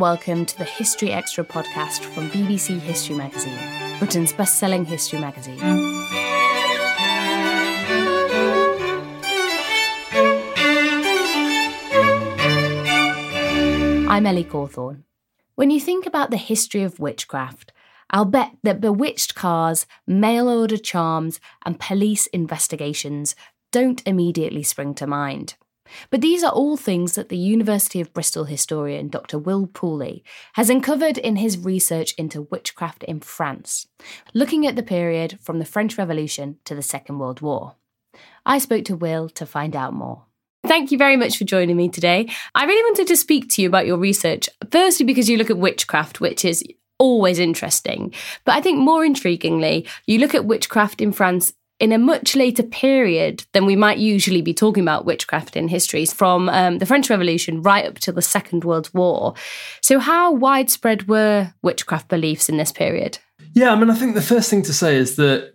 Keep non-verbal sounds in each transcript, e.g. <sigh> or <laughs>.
Welcome to the History Extra podcast from BBC History Magazine, Britain's best selling history magazine. I'm Ellie Cawthorne. When you think about the history of witchcraft, I'll bet that bewitched cars, mail order charms, and police investigations don't immediately spring to mind. But these are all things that the University of Bristol historian Dr. Will Pooley has uncovered in his research into witchcraft in France, looking at the period from the French Revolution to the Second World War. I spoke to Will to find out more. Thank you very much for joining me today. I really wanted to speak to you about your research, firstly, because you look at witchcraft, which is always interesting. But I think more intriguingly, you look at witchcraft in France in a much later period than we might usually be talking about witchcraft in history, from um, the French Revolution right up to the Second World War. So, how widespread were witchcraft beliefs in this period? Yeah, I mean, I think the first thing to say is that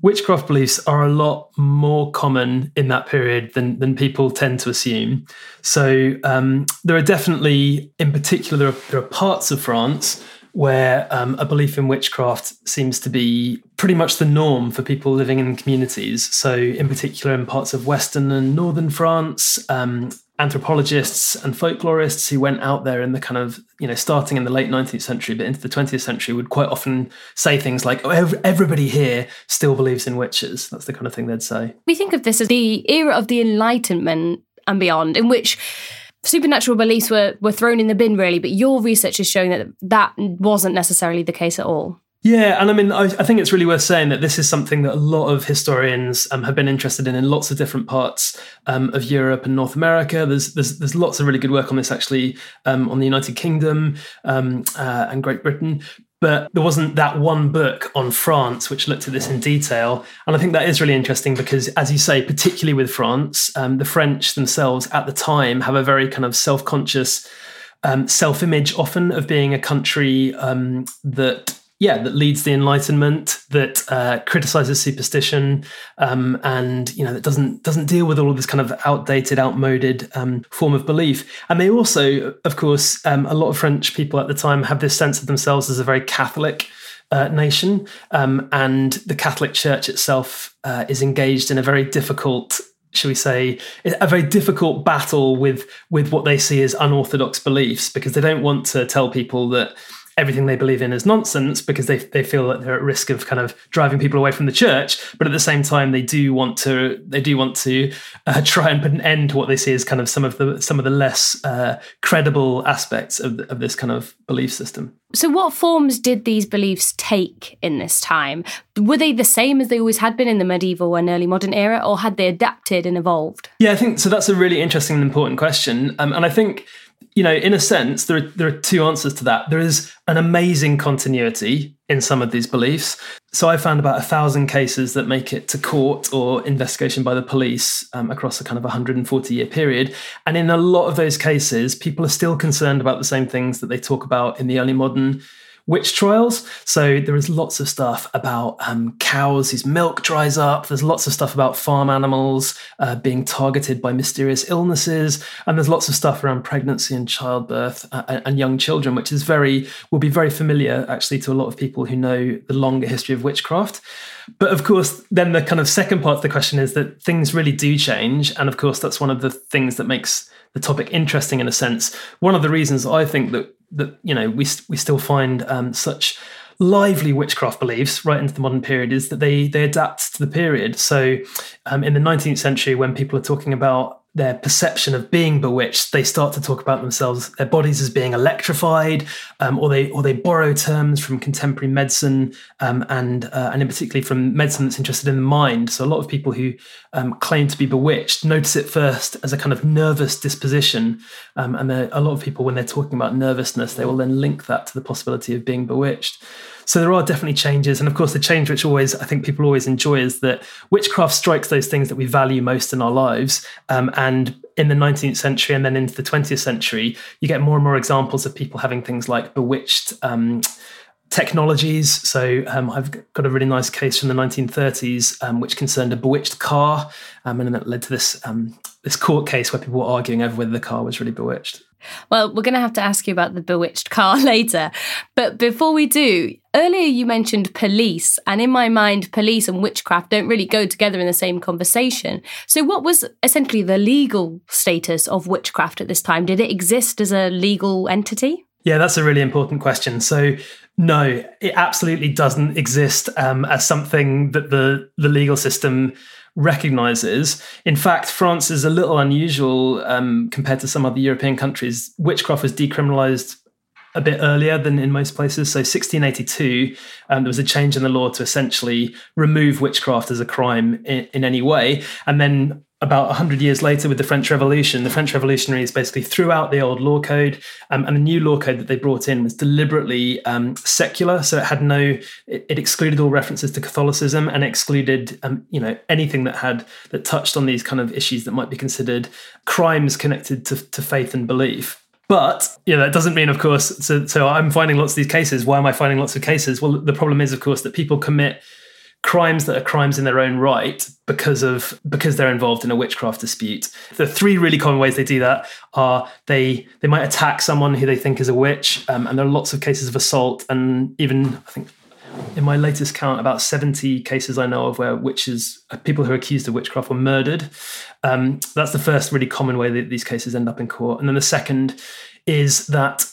witchcraft beliefs are a lot more common in that period than, than people tend to assume. So um, there are definitely, in particular, there are, there are parts of France where um, a belief in witchcraft seems to be pretty much the norm for people living in communities. So, in particular, in parts of Western and Northern France, um, anthropologists and folklorists who went out there in the kind of, you know, starting in the late 19th century, but into the 20th century, would quite often say things like, oh, everybody here still believes in witches. That's the kind of thing they'd say. We think of this as the era of the Enlightenment and beyond, in which supernatural beliefs were, were thrown in the bin, really, but your research is showing that that wasn't necessarily the case at all. Yeah, and I mean, I, I, think it's really worth saying that this is something that a lot of historians um, have been interested in in lots of different parts um, of Europe and North America. There's, there's there's lots of really good work on this actually um, on the United Kingdom um, uh, and Great Britain. But there wasn't that one book on France which looked at this in detail. And I think that is really interesting because, as you say, particularly with France, um, the French themselves at the time have a very kind of self conscious um, self image often of being a country um, that yeah, that leads the Enlightenment, that uh, criticizes superstition, um, and you know that doesn't doesn't deal with all of this kind of outdated, outmoded um, form of belief. And they also, of course, um, a lot of French people at the time have this sense of themselves as a very Catholic uh, nation, um, and the Catholic Church itself uh, is engaged in a very difficult shall we say, a very difficult battle with with what they see as unorthodox beliefs because they don't want to tell people that everything they believe in is nonsense because they, they feel that they're at risk of kind of driving people away from the church. But at the same time they do want to they do want to uh, <laughs> try and put an end to what they see as kind of some of the some of the less uh, credible aspects of, of this kind of belief system. So what forms did these beliefs take in this time? Were they the same as they always had been in the medieval and early modern era or had they adapted and evolved? Yeah i think so that's a really interesting and important question. Um, and i think you know, in a sense, there are, there are two answers to that. There is an amazing continuity in some of these beliefs. So I found about a thousand cases that make it to court or investigation by the police um, across a kind of 140 year period. And in a lot of those cases, people are still concerned about the same things that they talk about in the early modern witch trials. So there is lots of stuff about um, cows whose milk dries up. There's lots of stuff about farm animals uh, being targeted by mysterious illnesses, and there's lots of stuff around pregnancy and childbirth uh, and young children, which is very will be very familiar actually to a lot of people who know the longer history of witchcraft. But of course, then the kind of second part of the question is that things really do change, and of course, that's one of the things that makes the topic interesting in a sense. One of the reasons I think that that you know we we still find um, such lively witchcraft beliefs right into the modern period is that they they adapt to the period. So um, in the 19th century, when people are talking about their perception of being bewitched, they start to talk about themselves, their bodies as being electrified, um, or they or they borrow terms from contemporary medicine, um, and uh, and in particularly from medicine that's interested in the mind. So a lot of people who um, claim to be bewitched notice it first as a kind of nervous disposition, um, and a lot of people when they're talking about nervousness, they will then link that to the possibility of being bewitched. So there are definitely changes. And of course, the change which always, I think people always enjoy is that witchcraft strikes those things that we value most in our lives. Um, and in the 19th century and then into the 20th century, you get more and more examples of people having things like bewitched. Um, technologies. So um, I've got a really nice case from the 1930s, um, which concerned a bewitched car, um, and that led to this um, this court case where people were arguing over whether the car was really bewitched. Well, we're going to have to ask you about the bewitched car <laughs> later. But before we do, earlier you mentioned police, and in my mind, police and witchcraft don't really go together in the same conversation. So, what was essentially the legal status of witchcraft at this time? Did it exist as a legal entity? Yeah, that's a really important question. So, no, it absolutely doesn't exist um, as something that the the legal system recognizes. In fact, France is a little unusual um, compared to some other European countries. Witchcraft was decriminalized a bit earlier than in most places. So 1682, um, there was a change in the law to essentially remove witchcraft as a crime in, in any way. And then about 100 years later with the French Revolution, the French revolutionaries basically threw out the old law code, um, and the new law code that they brought in was deliberately um, secular. So it had no, it, it, excluded all references to Catholicism and excluded, um, you know, anything that had that touched on these kind of issues that might be considered crimes connected to, to faith and belief. But yeah, that doesn't mean, of course. So, so I'm finding lots of these cases. Why am I finding lots of cases? Well, the problem is, of course, that people commit crimes that are crimes in their own right because of because they're involved in a witchcraft dispute. The three really common ways they do that are they they might attack someone who they think is a witch, um, and there are lots of cases of assault, and even I think in my latest count, about 70 cases I know of where witches, people who are accused of witchcraft, were murdered. Um, that's the first really common way that these cases end up in court. And then the second is that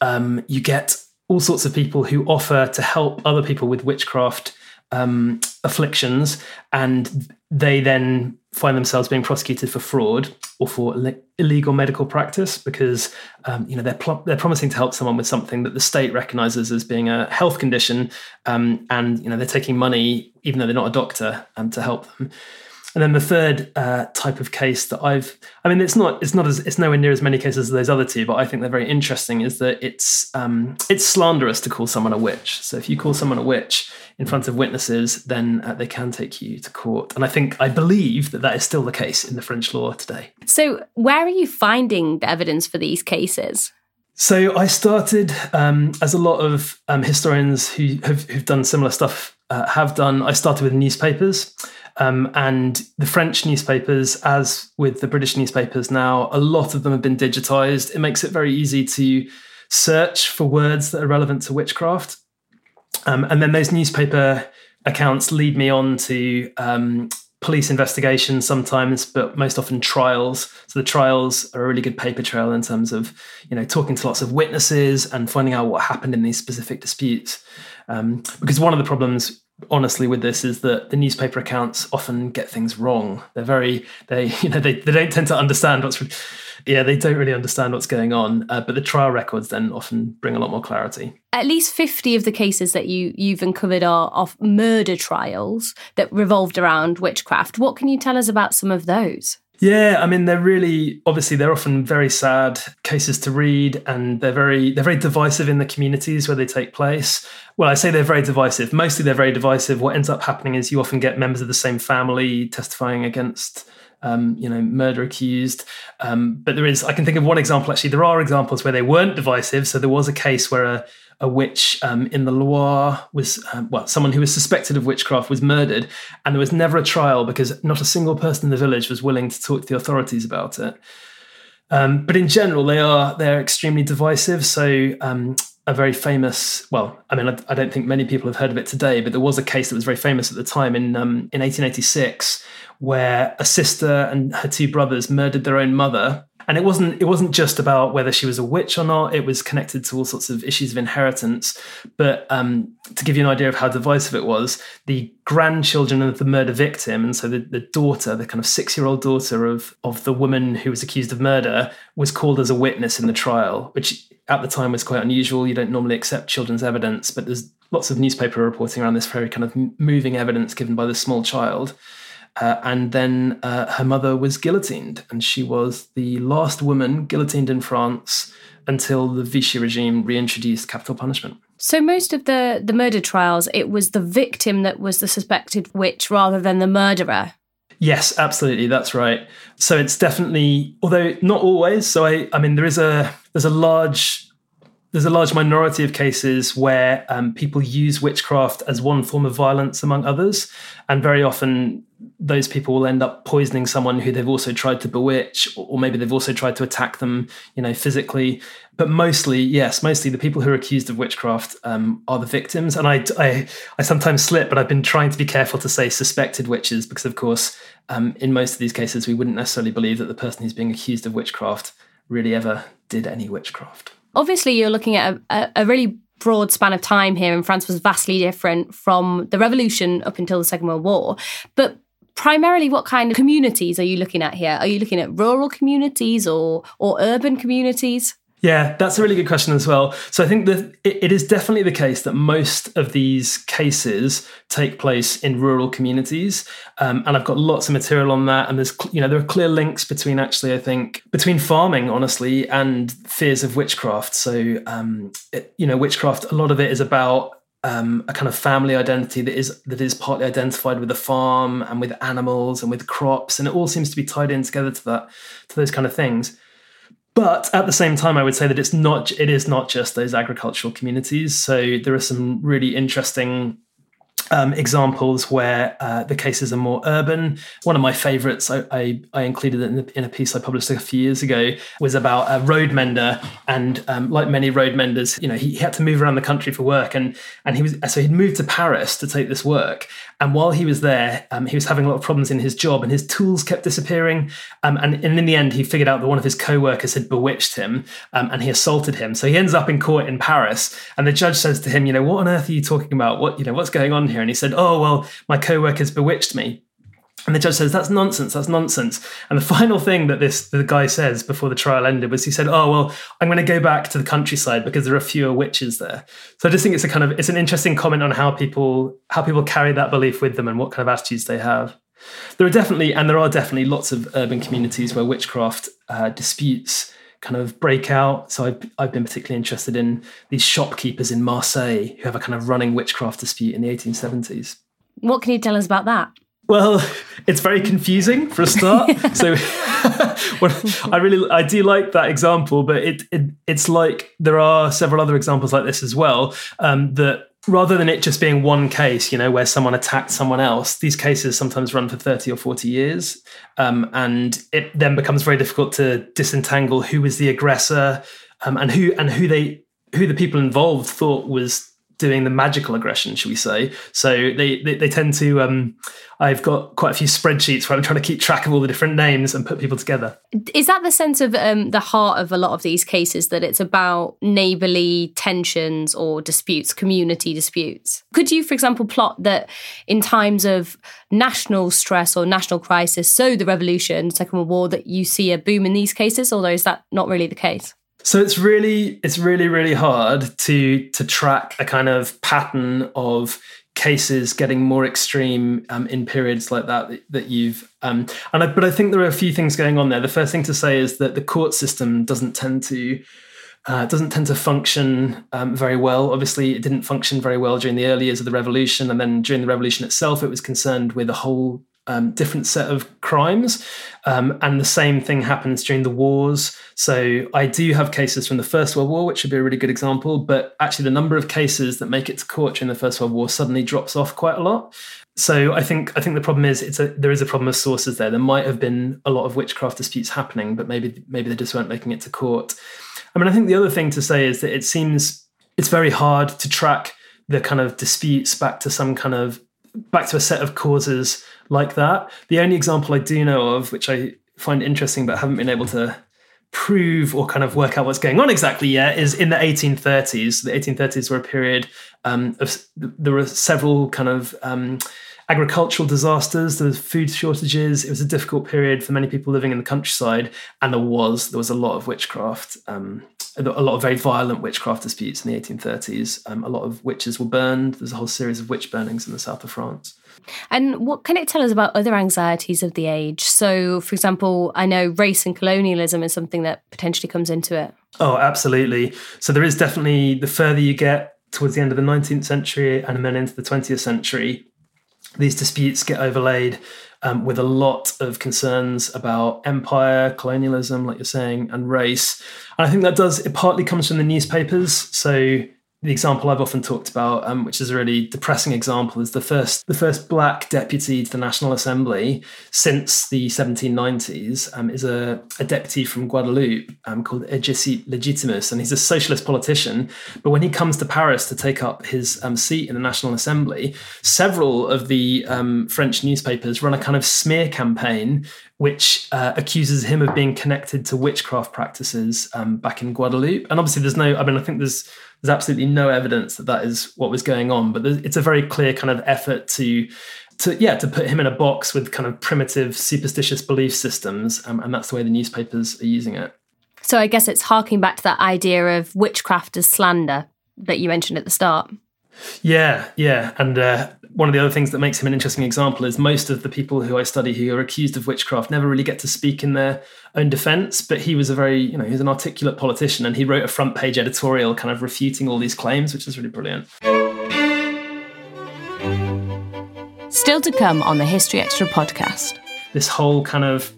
um, you get all sorts of people who offer to help other people with witchcraft um, afflictions, and they then find themselves being prosecuted for fraud or for illegal medical practice because um, you know they're pl- they're promising to help someone with something that the state recognizes as being a health condition, um, and you know they're taking money even though they're not a doctor um, to help them. And then the third uh, type of case that I've, I mean, it's not, it's not as, it's nowhere near as many cases as those other two, but I think they're very interesting. Is that it's, um, it's slanderous to call someone a witch. So if you call someone a witch in front of witnesses, then uh, they can take you to court. And I think, I believe that that is still the case in the French law today. So where are you finding the evidence for these cases? So I started, um, as a lot of um, historians who have who've done similar stuff uh, have done. I started with newspapers. Um, and the French newspapers, as with the British newspapers now, a lot of them have been digitized. It makes it very easy to search for words that are relevant to witchcraft. Um, and then those newspaper accounts lead me on to um, police investigations sometimes, but most often trials. So the trials are a really good paper trail in terms of, you know, talking to lots of witnesses and finding out what happened in these specific disputes. Um, because one of the problems honestly with this is that the newspaper accounts often get things wrong. They're very they <laughs> you know they, they don't tend to understand what's yeah they don't really understand what's going on uh, but the trial records then often bring a lot more clarity. At least 50 of the cases that you you've uncovered are of murder trials that revolved around witchcraft. What can you tell us about some of those yeah, I mean they're really obviously they're often very sad cases to read and they're very they're very divisive in the communities where they take place. Well, I say they're very divisive. Mostly they're very divisive. What ends up happening is you often get members of the same family testifying against um, you know, murder accused. Um, but there is, I can think of one example actually. There are examples where they weren't divisive. So there was a case where a, a witch um, in the Loire was, um, well, someone who was suspected of witchcraft was murdered, and there was never a trial because not a single person in the village was willing to talk to the authorities about it. Um, but in general, they are they're extremely divisive. So um, a very famous, well, I mean, I, I, don't think many people have heard of it today, but there was a case that was very famous at the time in um, in 1886 where a sister and her two brothers murdered their own mother and it wasn't it wasn't just about whether she was a witch or not. It was connected to all sorts of issues of inheritance. But um, to give you an idea of how divisive it was the grandchildren of the murder victim and so the, the daughter the kind of six year old daughter of of the woman who was accused of murder was called as a witness in the trial which at the time was quite unusual. You don't normally accept children's evidence but there's lots of newspaper reporting around this very kind of moving evidence given by this small child uh, and then uh, her mother was guillotined, and she was the last woman guillotined in France until the Vichy regime reintroduced capital punishment. So most of the the murder trials, it was the victim that was the suspected witch rather than the murderer. Yes, absolutely, that's right. So it's definitely, although not always. So I, I mean, there is a there's a large there's a large minority of cases where um, people use witchcraft as one form of violence among others, and very often those people will end up poisoning someone who they've also tried to bewitch, or maybe they've also tried to attack them, you know, physically. But mostly, yes, mostly the people who are accused of witchcraft um, are the victims. And I, I, I sometimes slip, but I've been trying to be careful to say suspected witches because, of course, um, in most of these cases, we wouldn't necessarily believe that the person who's being accused of witchcraft really ever did any witchcraft obviously you're looking at a, a, really broad span of time here, and France was vastly different from the revolution up until the Second World War. But primarily what kind of communities are you looking at here are you looking at rural communities or or urban communities yeah, that's a really good question as well. So I think that it is definitely the case that most of these cases take place in rural communities, um, and I've got lots of material on that. And there's you know there are clear links between actually I think between farming honestly and fears of witchcraft. So um, it, you know witchcraft a lot of it is about um, a kind of family identity that is that is partly identified with the farm and with animals and with crops, and it all seems to be tied in together to that to those kind of things. But at the same time, I would say that it's not it is not just those agricultural communities. So there are some really interesting um, examples where uh, the cases are more urban. One of my favorites, I, I, I included in, the, in, a piece I published a few years ago, was about a road mender. And um, like many road menders, you know, he, he, had to move around the country for work. And, and he was, so he'd moved to Paris to take this work. And while he was there, um, he was having a lot of problems in his job and his tools kept disappearing. Um, and, and, in the end, he figured out that one of his co workers had bewitched him um, and he assaulted him. So he ends up in court in Paris. And the judge says to him, you know, what on earth are you talking about? What, you know, what's going on here? And he said, oh, well, my co worker's bewitched me. And the judge says, that's nonsense, that's nonsense. And the <laughs> final thing that this the guy says before the trial ended was he said, Oh, well, I'm going to go back to the countryside because there are fewer witches there. So I just think it's a kind of it's an interesting comment on how people how people carry that belief with them and what kind of attitudes they have. There are definitely and there are definitely lots of urban communities where witchcraft uh, disputes kind of break out. So I've, I've been particularly interested in these shopkeepers in Marseille who have a kind of running witchcraft dispute in the 1870s. What can you tell us about that? Well, <laughs> it's very confusing for a start. <laughs> so, <laughs> I really I do like that example, but it, it it's like there are several other examples like this as well. Um, that rather than it just being one case, you know, where someone attacked someone else, these cases sometimes run for thirty or forty years, um, and it then becomes very difficult to disentangle who was the aggressor um, and who and who they who the people involved thought was doing the magical aggression, should we say? So they they, they tend to. Um, I've got quite a few spreadsheets where I'm trying to keep track of all the different names and put people together. Is that the sense of um, the heart of a lot of these cases that it's about neighbourly tensions or disputes, community disputes? Could you, for example, plot that in times of national stress or national crisis, so the revolution, Second World War, that you see a boom in these cases, although is that not really the case? So it's really it's really really hard to to track a kind of pattern of cases getting more extreme um, in periods like that that you've um, and I, but I think there are a few things going on there. The first thing to say is that the court system doesn't tend to uh, doesn't tend to function um, very well. Obviously, it didn't function very well during the early years of the revolution, and then during the revolution itself, it was concerned with a whole um, different set of crimes. Um, and the same thing happens during the wars. So I do have cases from the First World War, which would be a really good example. But actually, the number of cases that make it to court during the First World War suddenly drops off quite a lot. So I think I think the problem is it's a, there is a problem of sources there. There might have been a lot of witchcraft disputes happening, but maybe maybe they just weren't making it to court. I mean, I think the other thing to say is that it seems it's very hard to track the kind of disputes back to some kind of back to a set of causes like that. The only example I do know of, which I find interesting but haven't been able to prove or kind of work out what's going on exactly yet, is in the 1830s. The 1830s were a period um, of there were several kind of um, agricultural disasters, there was food shortages. It was a difficult period for many people living in the countryside, and there was there was a lot of witchcraft, um, a lot of very violent witchcraft disputes in the 1830s. Um, a lot of witches were burned. There's a whole series of witch burnings in the south of France. And what can it tell us about other anxieties of the age? So, for example, I know race and colonialism is something that potentially comes into it. Oh, absolutely. So there is definitely the further you get towards the end of the 19th century and then into the 20th century, these disputes get overlaid um, with a lot of concerns about empire, colonialism, like you're saying, and race. And I think that does, it partly comes from the newspapers. So the example I've often talked about, um, which is a really depressing example, is the first the first black deputy to the National Assembly since the 1790s um, is a, a, deputy from Guadeloupe um, called Hégésippe Legitimus, and he's a socialist politician. But when he comes to Paris to take up his um, seat in the National Assembly, several of the um, French newspapers run a kind of smear campaign which uh, accuses him of being connected to witchcraft practices um, back in Guadeloupe. And obviously, there's no, I mean, I think there's there's absolutely no evidence that that is what was going on, but it's a very clear kind of effort to to yeah to put him in a box with kind of primitive superstitious belief systems, um, and that's the way the newspapers are using it. So I guess it's harking back to that idea of witchcraft as slander that you mentioned at the start. Yeah, yeah, and uh, one of the other things that makes him an interesting example is most of the people who I study who are accused of witchcraft never really get to speak in their own defense. But he was a very, you know, he was an articulate politician, and he wrote a front page editorial kind of refuting all these claims, which is really brilliant. Still to come on the History Extra podcast. This whole kind of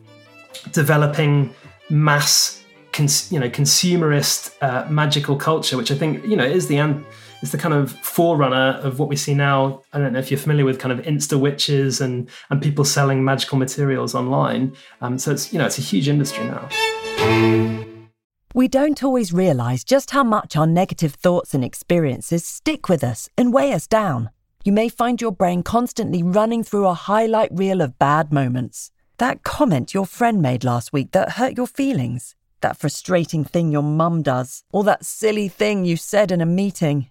developing mass, cons- you know, consumerist uh, magical culture, which I think, you know, is the an- is the kind of forerunner of what we see now. I don't know if you're familiar with kind of insta witches and and people selling magical materials online. Um, so it's you know it's a huge industry now. We don't always realise just how much our negative thoughts and experiences stick with us and weigh us down. You may find your brain constantly running through a highlight reel of bad moments. That comment your friend made last week that hurt your feelings. That frustrating thing your mum does. Or that silly thing you said in a meeting.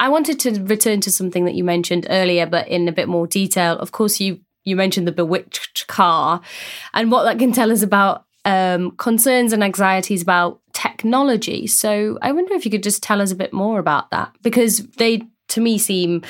I wanted to return to something that you mentioned earlier, but in a bit more detail. Of course, you you mentioned the bewitched car, and what that can tell us about um, concerns and anxieties about technology. So I wonder if you could just tell us a bit more about that, because they to me seem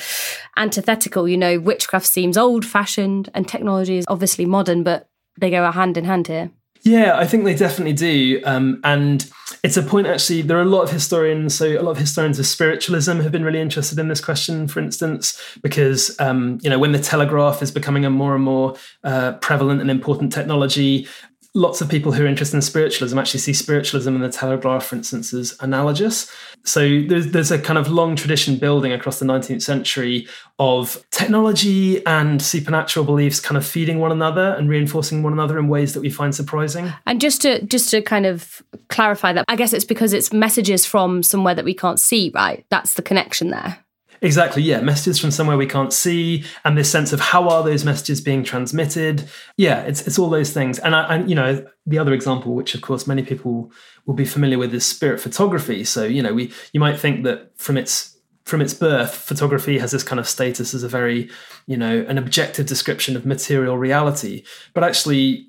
antithetical. You know, witchcraft seems old fashioned, and technology is obviously modern, but they go hand in hand here. Yeah, I think they definitely do. Um, and it's a point actually, there are a lot of historians, so a lot of historians of spiritualism have been really interested in this question, for instance, because, um, you know, when the telegraph is becoming a more and more uh, prevalent and important technology, lots of people who are interested in spiritualism actually see spiritualism and the telegraph, for instance, as analogous. So there's, there's a kind of long tradition building across the 19th century of technology and supernatural beliefs kind of feeding one another and reinforcing one another in ways that we find surprising. And just to just to kind of clarify that, I guess it's because it's messages from somewhere that we can't see, right? That's the connection there. Exactly, yeah. Messages from somewhere we can't see, and this sense of how are those messages being transmitted. Yeah, it's it's all those things. And I, and you know, the other example, which of course many people will be familiar with, is spirit photography. So you know, we you might think that from its from its birth, photography has this kind of status as a very, you know, an objective description of material reality. But actually,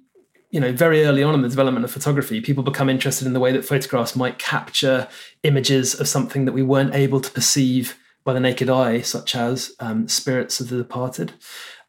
you know, very early on in the development of photography, people become interested in the way that photographs might capture images of something that we weren't able to perceive by the naked eye, such as um, spirits of the departed.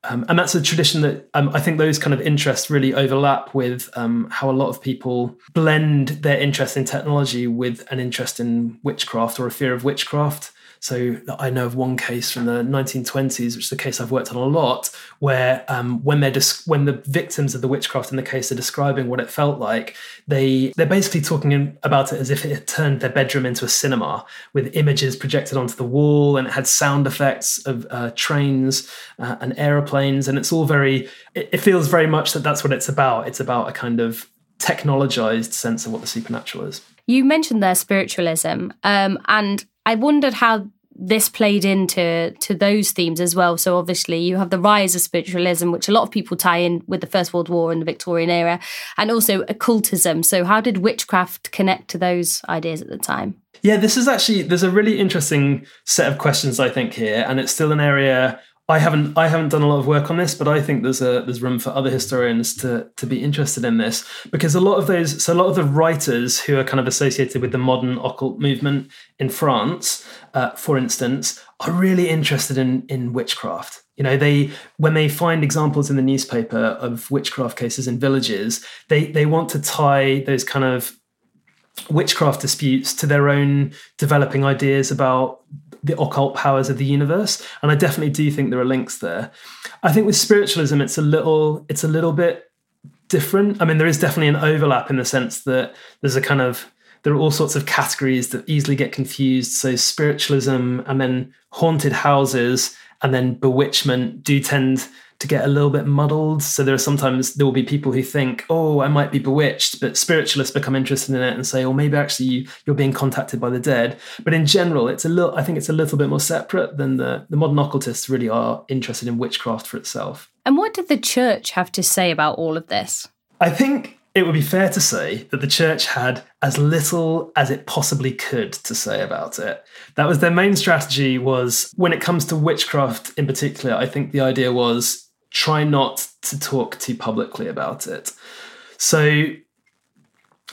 Um, and that's a tradition that um, I think those kind of interests really overlap with um, how a lot of people blend their interest in technology with an interest in witchcraft or a fear of witchcraft. So I know of one case from the 1920s, which is a case I've worked on a lot, where um, when they're des- when the victims of the witchcraft in the case are describing what it felt like, they they're basically talking about it as if it had turned their bedroom into a cinema with images projected onto the wall, and it had sound effects of uh, trains uh, and aeroplanes, and it's all very. It, it feels very much that that's what it's about. It's about a kind of technologized sense of what the supernatural is. You mentioned their spiritualism, um, and I wondered how this played into to those themes as well. So obviously you have the rise of spiritualism, which a lot of people tie in with the First World War and the Victorian era, and also occultism. So how did witchcraft connect to those ideas at the time? Yeah, this is actually there's a really interesting set of questions I think here, and it's still an area I haven't I haven't done a lot of work on this, but I think there's a there's room for other historians to to be interested in this because a lot of those so a lot of the writers who are kind of associated with the modern occult movement in France, uh, for instance, are really interested in in witchcraft. You know, they when they find examples in the newspaper of witchcraft cases in villages, they they want to tie those kind of witchcraft disputes to their own developing ideas about the occult powers of the universe. And i definitely do think there are links there. I think with spiritualism it's a little it's a little bit different. I mean there is definitely an overlap in the sense that there's a kind of there are all sorts of categories that easily get confused. So spiritualism and then haunted houses and then bewitchment do tend to get a little bit muddled. So there are sometimes there will be people who think, "Oh, I might be bewitched," but spiritualists become interested in it and say, "Oh, maybe actually you're being contacted by the dead." But in general, it's a little. I think it's a little bit more separate than the the modern occultists really are interested in witchcraft for itself. And what did the church have to say about all of this? I think it would be fair to say that the church had as little as it possibly could to say about it. That was their main strategy was when it comes to witchcraft in particular, I think the idea was try not to talk too publicly about it. So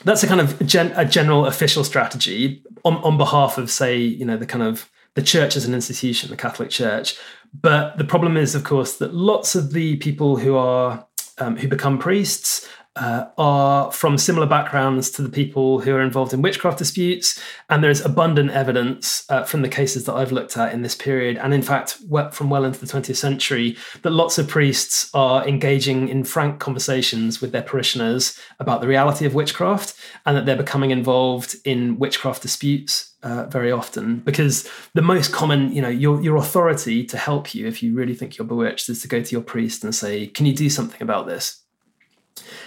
that's a kind of gen- a general official strategy on, on behalf of, say, you know, the kind of the church as an institution, the Catholic Church. But the problem is, of course, that lots of the people who are um, who become priests uh, are from similar backgrounds to the people who are involved in witchcraft disputes. And there's abundant evidence uh, from the cases that I've looked at in this period, and in fact, from well into the 20th century, that lots of priests are engaging in frank conversations with their parishioners about the reality of witchcraft and that they're becoming involved in witchcraft disputes. Uh, very often, because the most common, you know, your your authority to help you if you really think you're bewitched is to go to your priest and say, "Can you do something about this?"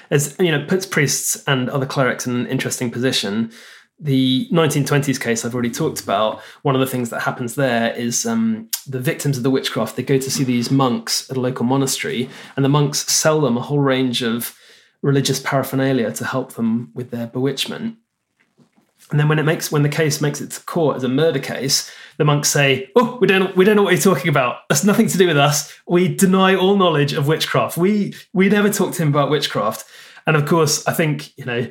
As you know puts priests and other clerics in an interesting position the 1920s case I've already talked about, one of the things that happens there is um, the victims of the witchcraft, they go to see these monks at a local monastery, and the monks sell them a whole range of religious paraphernalia to help them with their bewitchment. And then when it makes when the case makes it to court as a murder case, the monks say, "Oh, we don't we don't know what you're talking about. That's nothing to do with us. We deny all knowledge of witchcraft. We we never talked to him about witchcraft." And of course, I think you know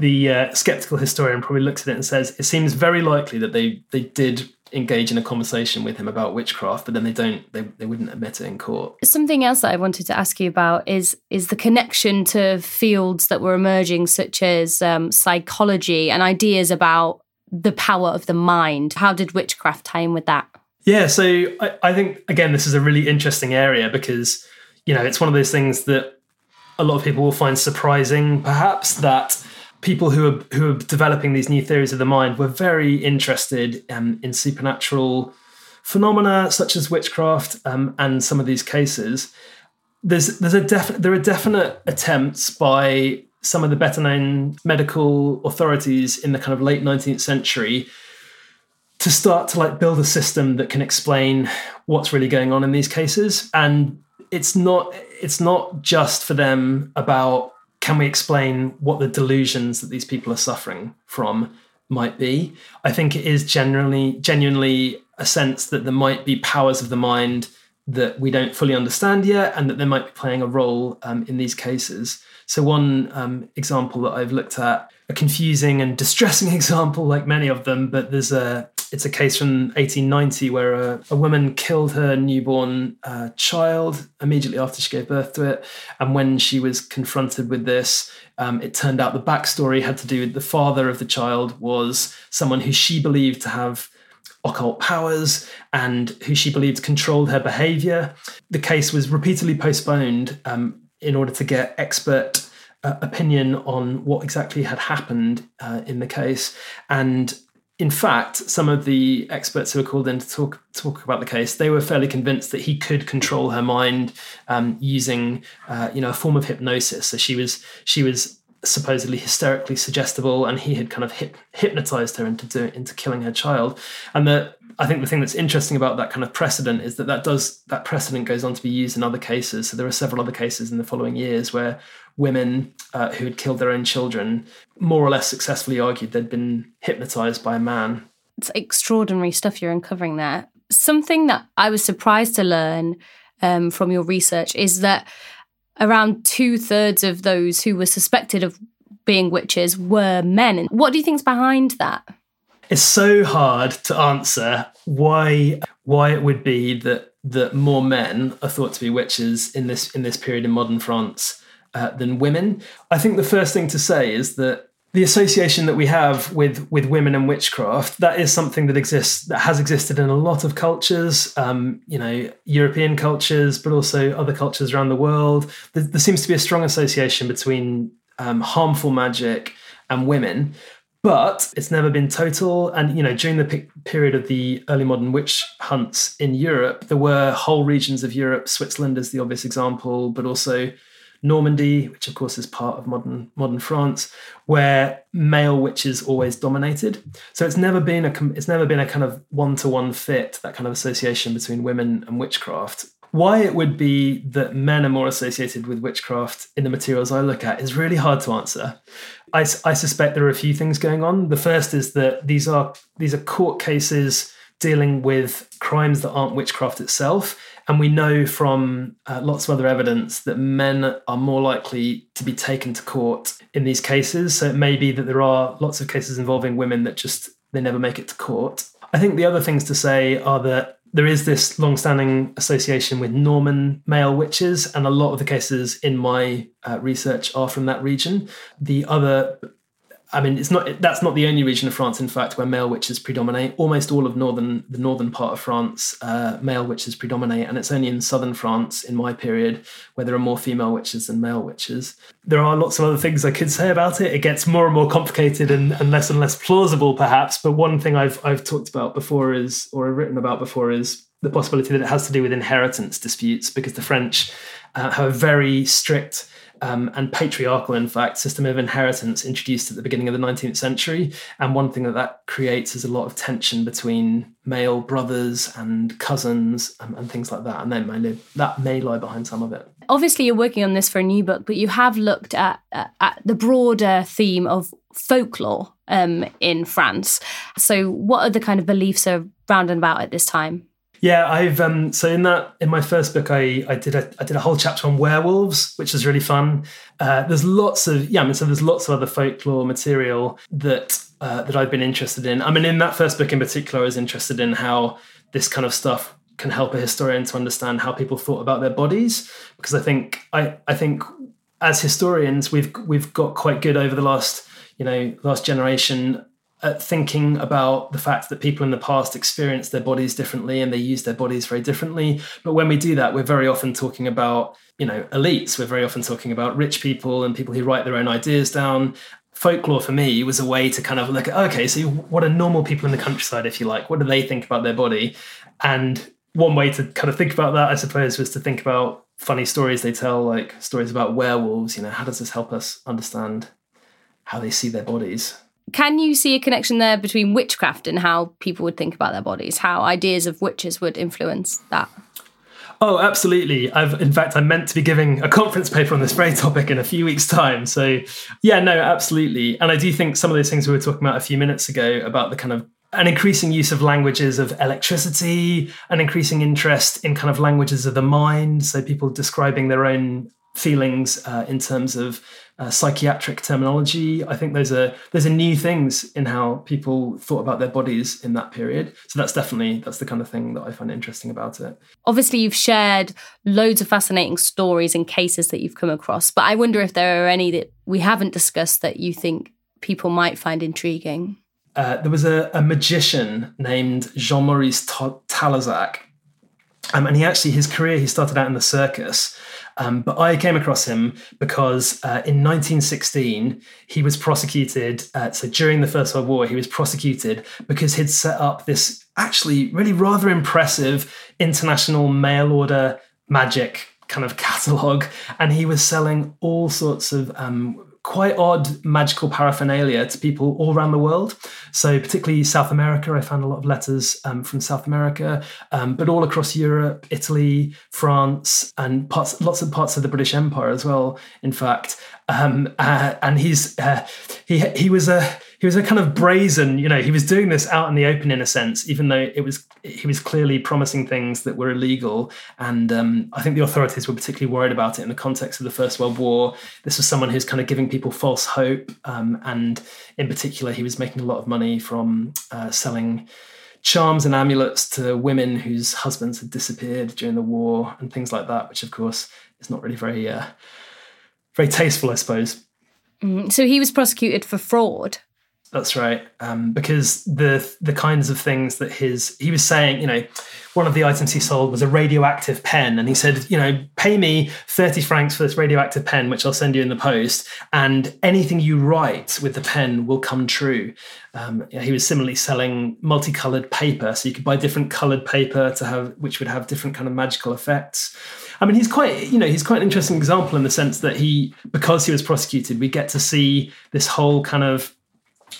the uh, skeptical historian probably looks at it and says it seems very likely that they they did engage in a conversation with him about witchcraft, but then they don't they, they wouldn't admit it in court. Something else that I wanted to ask you about is is the connection to fields that were emerging, such as um, psychology and ideas about the power of the mind. How did witchcraft tie in with that? Yeah, so I, I think again this is a really interesting area because you know it's one of those things that a lot of people will find surprising, perhaps that people who are who are developing these new theories of the mind were very interested um, in supernatural phenomena such as witchcraft um, and some of these cases. There's there's a definite there are definite attempts by some of the better known medical authorities in the kind of late 19th century to start to like build a system that can explain what's really going on in these cases. And it's not it's not just for them about can we explain what the delusions that these people are suffering from might be? I think it is generally genuinely a sense that there might be powers of the mind that we don't fully understand yet and that they might be playing a role um, in these cases so one um, example that i've looked at a confusing and distressing <laughs> example like many of them but there's a it's a case from 1890 where a, a woman killed her newborn uh, child immediately after she gave birth to it. And when she was confronted with this, um, it turned out the backstory had to do with the father of the child was someone who she believed to have occult powers and who she believed controlled her behavior. The case was repeatedly postponed um, in order to get expert uh, opinion on what exactly had happened uh, in the case. And in fact, some of the experts who were called in to talk talk about the case, they were fairly convinced that he could control her mind um, using, uh, you know, a form of hypnosis. So she was she was supposedly hysterically suggestible, and he had kind of hip, hypnotized her into doing, into killing her child. And the I think the thing that's interesting about that kind of precedent is that that does that precedent goes on to be used in other cases. So there are several other cases in the following years where women uh, who had killed their own children more or less successfully argued they'd been hypnotized by a man. It's extraordinary stuff you're uncovering there. Something that I was surprised to learn um, from your research is that around two thirds of those who were suspected of being witches were men. What do you think's behind that? It's so hard to answer why why it would be that that more men are thought to be witches in this in this period in modern France uh, than women. I think the first thing to say is that the association that we have with with women and witchcraft that is something that exists that has existed in a lot of cultures um, you know european cultures but also other cultures around the world there, there seems to be a strong association between um, harmful magic and women but it's never been total and you know during the period of the early modern witch hunts in europe there were whole regions of europe switzerland is the obvious example but also Normandy, which of course is part of modern modern France, where male witches always dominated. So it's never been a it's never been a kind of one to one fit that kind of association between women and witchcraft. Why it would be that men are more associated with witchcraft in the materials I look at is really hard to answer. I, I suspect there are a few things going on. The first is that these are these are court cases dealing with crimes that aren't witchcraft itself and we know from uh, lots of other evidence that men are more likely to be taken to court in these cases. So it may be that there are lots of cases involving women that just they never make it to court. I think the other things to say are that there is this long-standing association with Norman male witches, and a lot of the cases in my uh, research are from that region. The other I mean, it's not that's not the only region of France, in fact, where male witches predominate. Almost all of northern the northern part of France, uh, male witches predominate, and it's only in southern France, in my period, where there are more female witches than male witches. There are lots of other things I could say about it. It gets more and more complicated and, and less and less plausible, perhaps. But one thing I've I've talked about before is, or I've written about before, is the possibility that it has to do with inheritance disputes, because the French uh, have a very strict um, and patriarchal, in fact, system of inheritance introduced at the beginning of the 19th century. And one thing that that creates is a lot of tension between male brothers and cousins and, and things like that. And then may that may lie behind some of it. Obviously, you're working on this for a new book, but you have looked at, at, at the broader theme of folklore um, in France. So, what are the kind of beliefs around and about at this time? Yeah, I've um so in that in my first book I I did a I did a whole chapter on werewolves, which was really fun. Uh, there's lots of yeah, I mean so there's lots of other folklore material that uh, that I've been interested in. I mean, in that first book in particular, I was interested in how this kind of stuff can help a historian to understand how people thought about their bodies, because I think I I think as historians we've we've got quite good over the last you know last generation at thinking about the fact that people in the past experienced their bodies differently and they used their bodies very differently. But when we do that, we're very often talking about, you know, elites. We're very often talking about rich people and people who write their own ideas down. Folklore for me was a way to kind of look at, okay, so what are normal people in the countryside, if you like? What do they think about their body? And one way to kind of think about that, I suppose, was to think about funny stories they tell, like stories about werewolves. You know, how does this help us understand how they see their bodies? Can you see a connection there between witchcraft and how people would think about their bodies? How ideas of witches would influence that? Oh, absolutely. I've, in fact, I'm meant to be giving a conference paper on this very topic in a few weeks' time. So, yeah, no, absolutely. And I do think some of those things we were talking about a few minutes ago about the kind of an increasing use of languages of electricity, an increasing interest in kind of languages of the mind. So, people describing their own feelings uh, in terms of uh, psychiatric terminology. I think those are those are new things in how people thought about their bodies in that period. So that's definitely that's the kind of thing that I find interesting about it. Obviously, you've shared loads of fascinating stories and cases that you've come across, but I wonder if there are any that we haven't discussed that you think people might find intriguing. Uh, there was a, a, magician named Jean Maurice Talazac, um, and he actually his career he started out in the circus um, but I came across him because uh, in 1916 he was prosecuted. Uh, so during the First World War, he was prosecuted because he'd set up this actually really rather impressive international mail order magic kind of catalog, and he was selling all sorts of um, quite odd magical paraphernalia to people all around the world. So, particularly South America, I found a lot of letters um, from South America, um, but all across Europe, Italy, France, and parts, lots of parts of the British Empire as well. In fact, um, uh, and he's uh, he he was a he was a kind of brazen, you know, he was doing this out in the open in a sense, even though it was he was clearly promising things that were illegal. And um, I think the authorities were particularly worried about it in the context of the First World War. This was someone who's kind of giving people false hope, um, and in particular, he was making a lot of money from uh, selling charms and amulets to women whose husbands had disappeared during the war and things like that, which of course is not really very uh, very tasteful, I suppose. Mm, so he was prosecuted for fraud. That's right, um, because the the kinds of things that his he was saying, you know, one of the items he sold was a radioactive pen, and he said, you know, pay me thirty francs for this radioactive pen, which I'll send you in the post, and anything you write with the pen will come true. Um, he was similarly selling multicolored paper, so you could buy different colored paper to have, which would have different kind of magical effects. I mean, he's quite, you know, he's quite an interesting example in the sense that he, because he was prosecuted, we get to see this whole kind of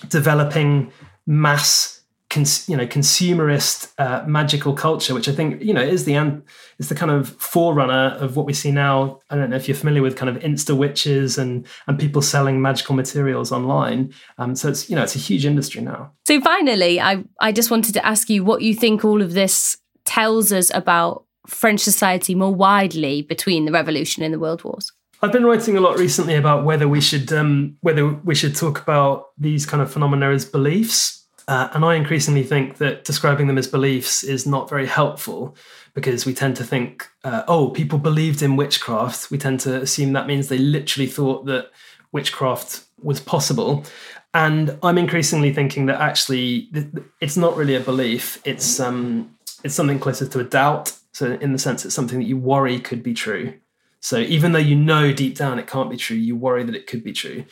developing mass cons- you know consumerist uh, magical culture which i think you know is the is the kind of forerunner of what we see now. I don't know if you're familiar with kind of insta witches and and people selling magical materials online. Um, so it's you know it's a huge industry now. So finally i i just wanted to ask you what you think all of this tells us about french society more widely between the revolution and the world wars I've been writing a lot recently about whether we should um, whether we should talk about these kind of phenomena as beliefs, uh, and I increasingly think that describing them as beliefs is not very helpful because we tend to think, uh, oh, people believed in witchcraft. We tend to assume that means they literally thought that witchcraft was possible, and I'm increasingly thinking that actually it's not really a belief. It's um, it's something closer to a doubt. So in the sense, it's something that you worry could be true. So even though you know deep down it can't be true, you worry that it could be true.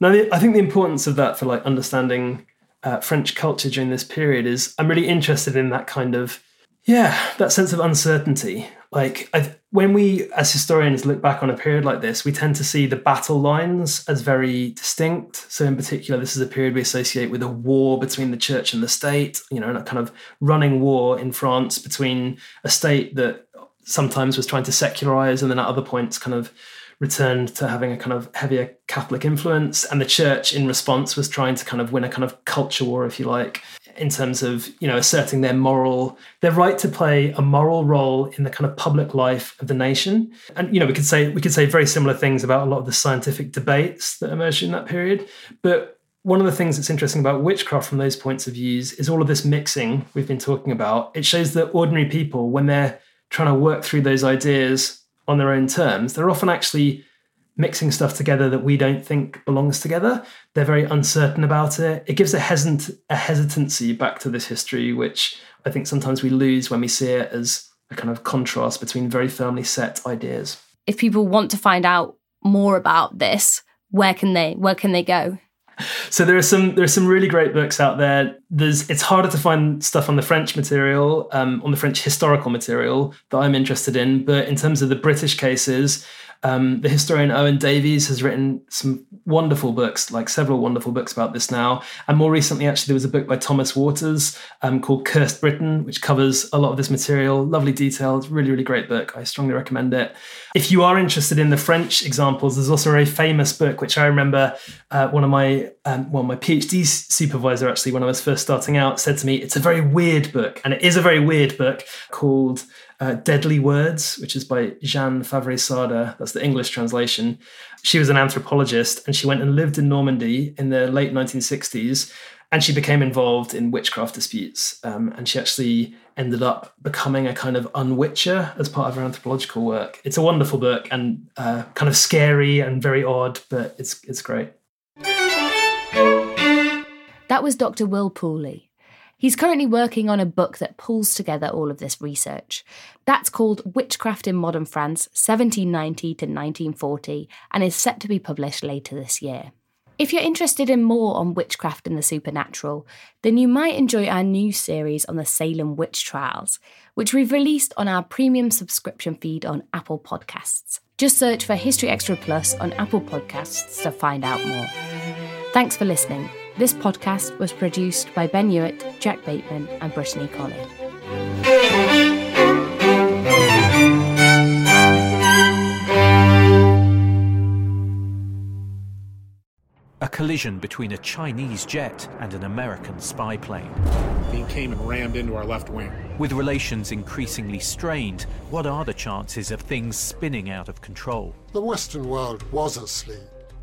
Now, I think the importance of that for like understanding uh, French culture during this period is I'm really interested in that kind of yeah that sense of uncertainty. Like I've, when we as historians look back on a period like this, we tend to see the battle lines as very distinct. So in particular, this is a period we associate with a war between the church and the state. You know, a kind of running war in France between a state that sometimes was trying to secularize and then at other points kind of returned to having a kind of heavier Catholic influence. And the church, in response, was trying to kind of win a kind of culture war, if you like, in terms of you know asserting their moral, their right to play a moral role in the kind of public life of the nation. And you know, we could say we could say very similar things about a lot of the scientific debates that emerged in that period. But one of the things that's interesting about witchcraft from those points of views is all of this mixing we've been talking about. It shows that ordinary people, when they're trying to work through those ideas on their own terms, they're often actually mixing stuff together that we don't think belongs together. They're very uncertain about it. It gives a hesitant a hesitancy back to this history, which I think sometimes we lose when we see it as a kind of contrast between very firmly set ideas. If people want to find out more about this, where can they where can they go? So there are some there are some really great books out there. There's it's harder to find stuff on the French material, um, on the French historical material that I'm interested in. But in terms of the British cases, um, the historian Owen Davies has written some wonderful books, like several wonderful books about this now. And more recently, actually, there was a book by Thomas Waters um, called Cursed Britain, which covers a lot of this material. Lovely details, really, really great book. I strongly recommend it. If you are interested in the French examples, there's also a very famous book, which I remember uh, one of my, um, well, my PhD supervisor, actually, when I was first starting out, said to me, it's a very weird book. And it is a very weird book called uh, Deadly Words, which is by Jeanne Favret-Saada. That's the English translation. She was an anthropologist and she went and lived in Normandy in the late 1960s and she became involved in witchcraft disputes. Um, and she actually ended up becoming a kind of unwitcher as part of her anthropological work. It's a wonderful book and uh, kind of scary and very odd, but it's, it's great. That was Dr. Will Pooley. He's currently working on a book that pulls together all of this research. That's called Witchcraft in Modern France, 1790 to 1940, and is set to be published later this year. If you're interested in more on witchcraft and the supernatural, then you might enjoy our new series on the Salem witch trials, which we've released on our premium subscription feed on Apple Podcasts. Just search for History Extra Plus on Apple Podcasts to find out more. Thanks for listening. This podcast was produced by Ben Hewitt, Jack Bateman, and Brittany Colley. A collision between a Chinese jet and an American spy plane. He came and rammed into our left wing. With relations increasingly strained, what are the chances of things spinning out of control? The Western world was asleep.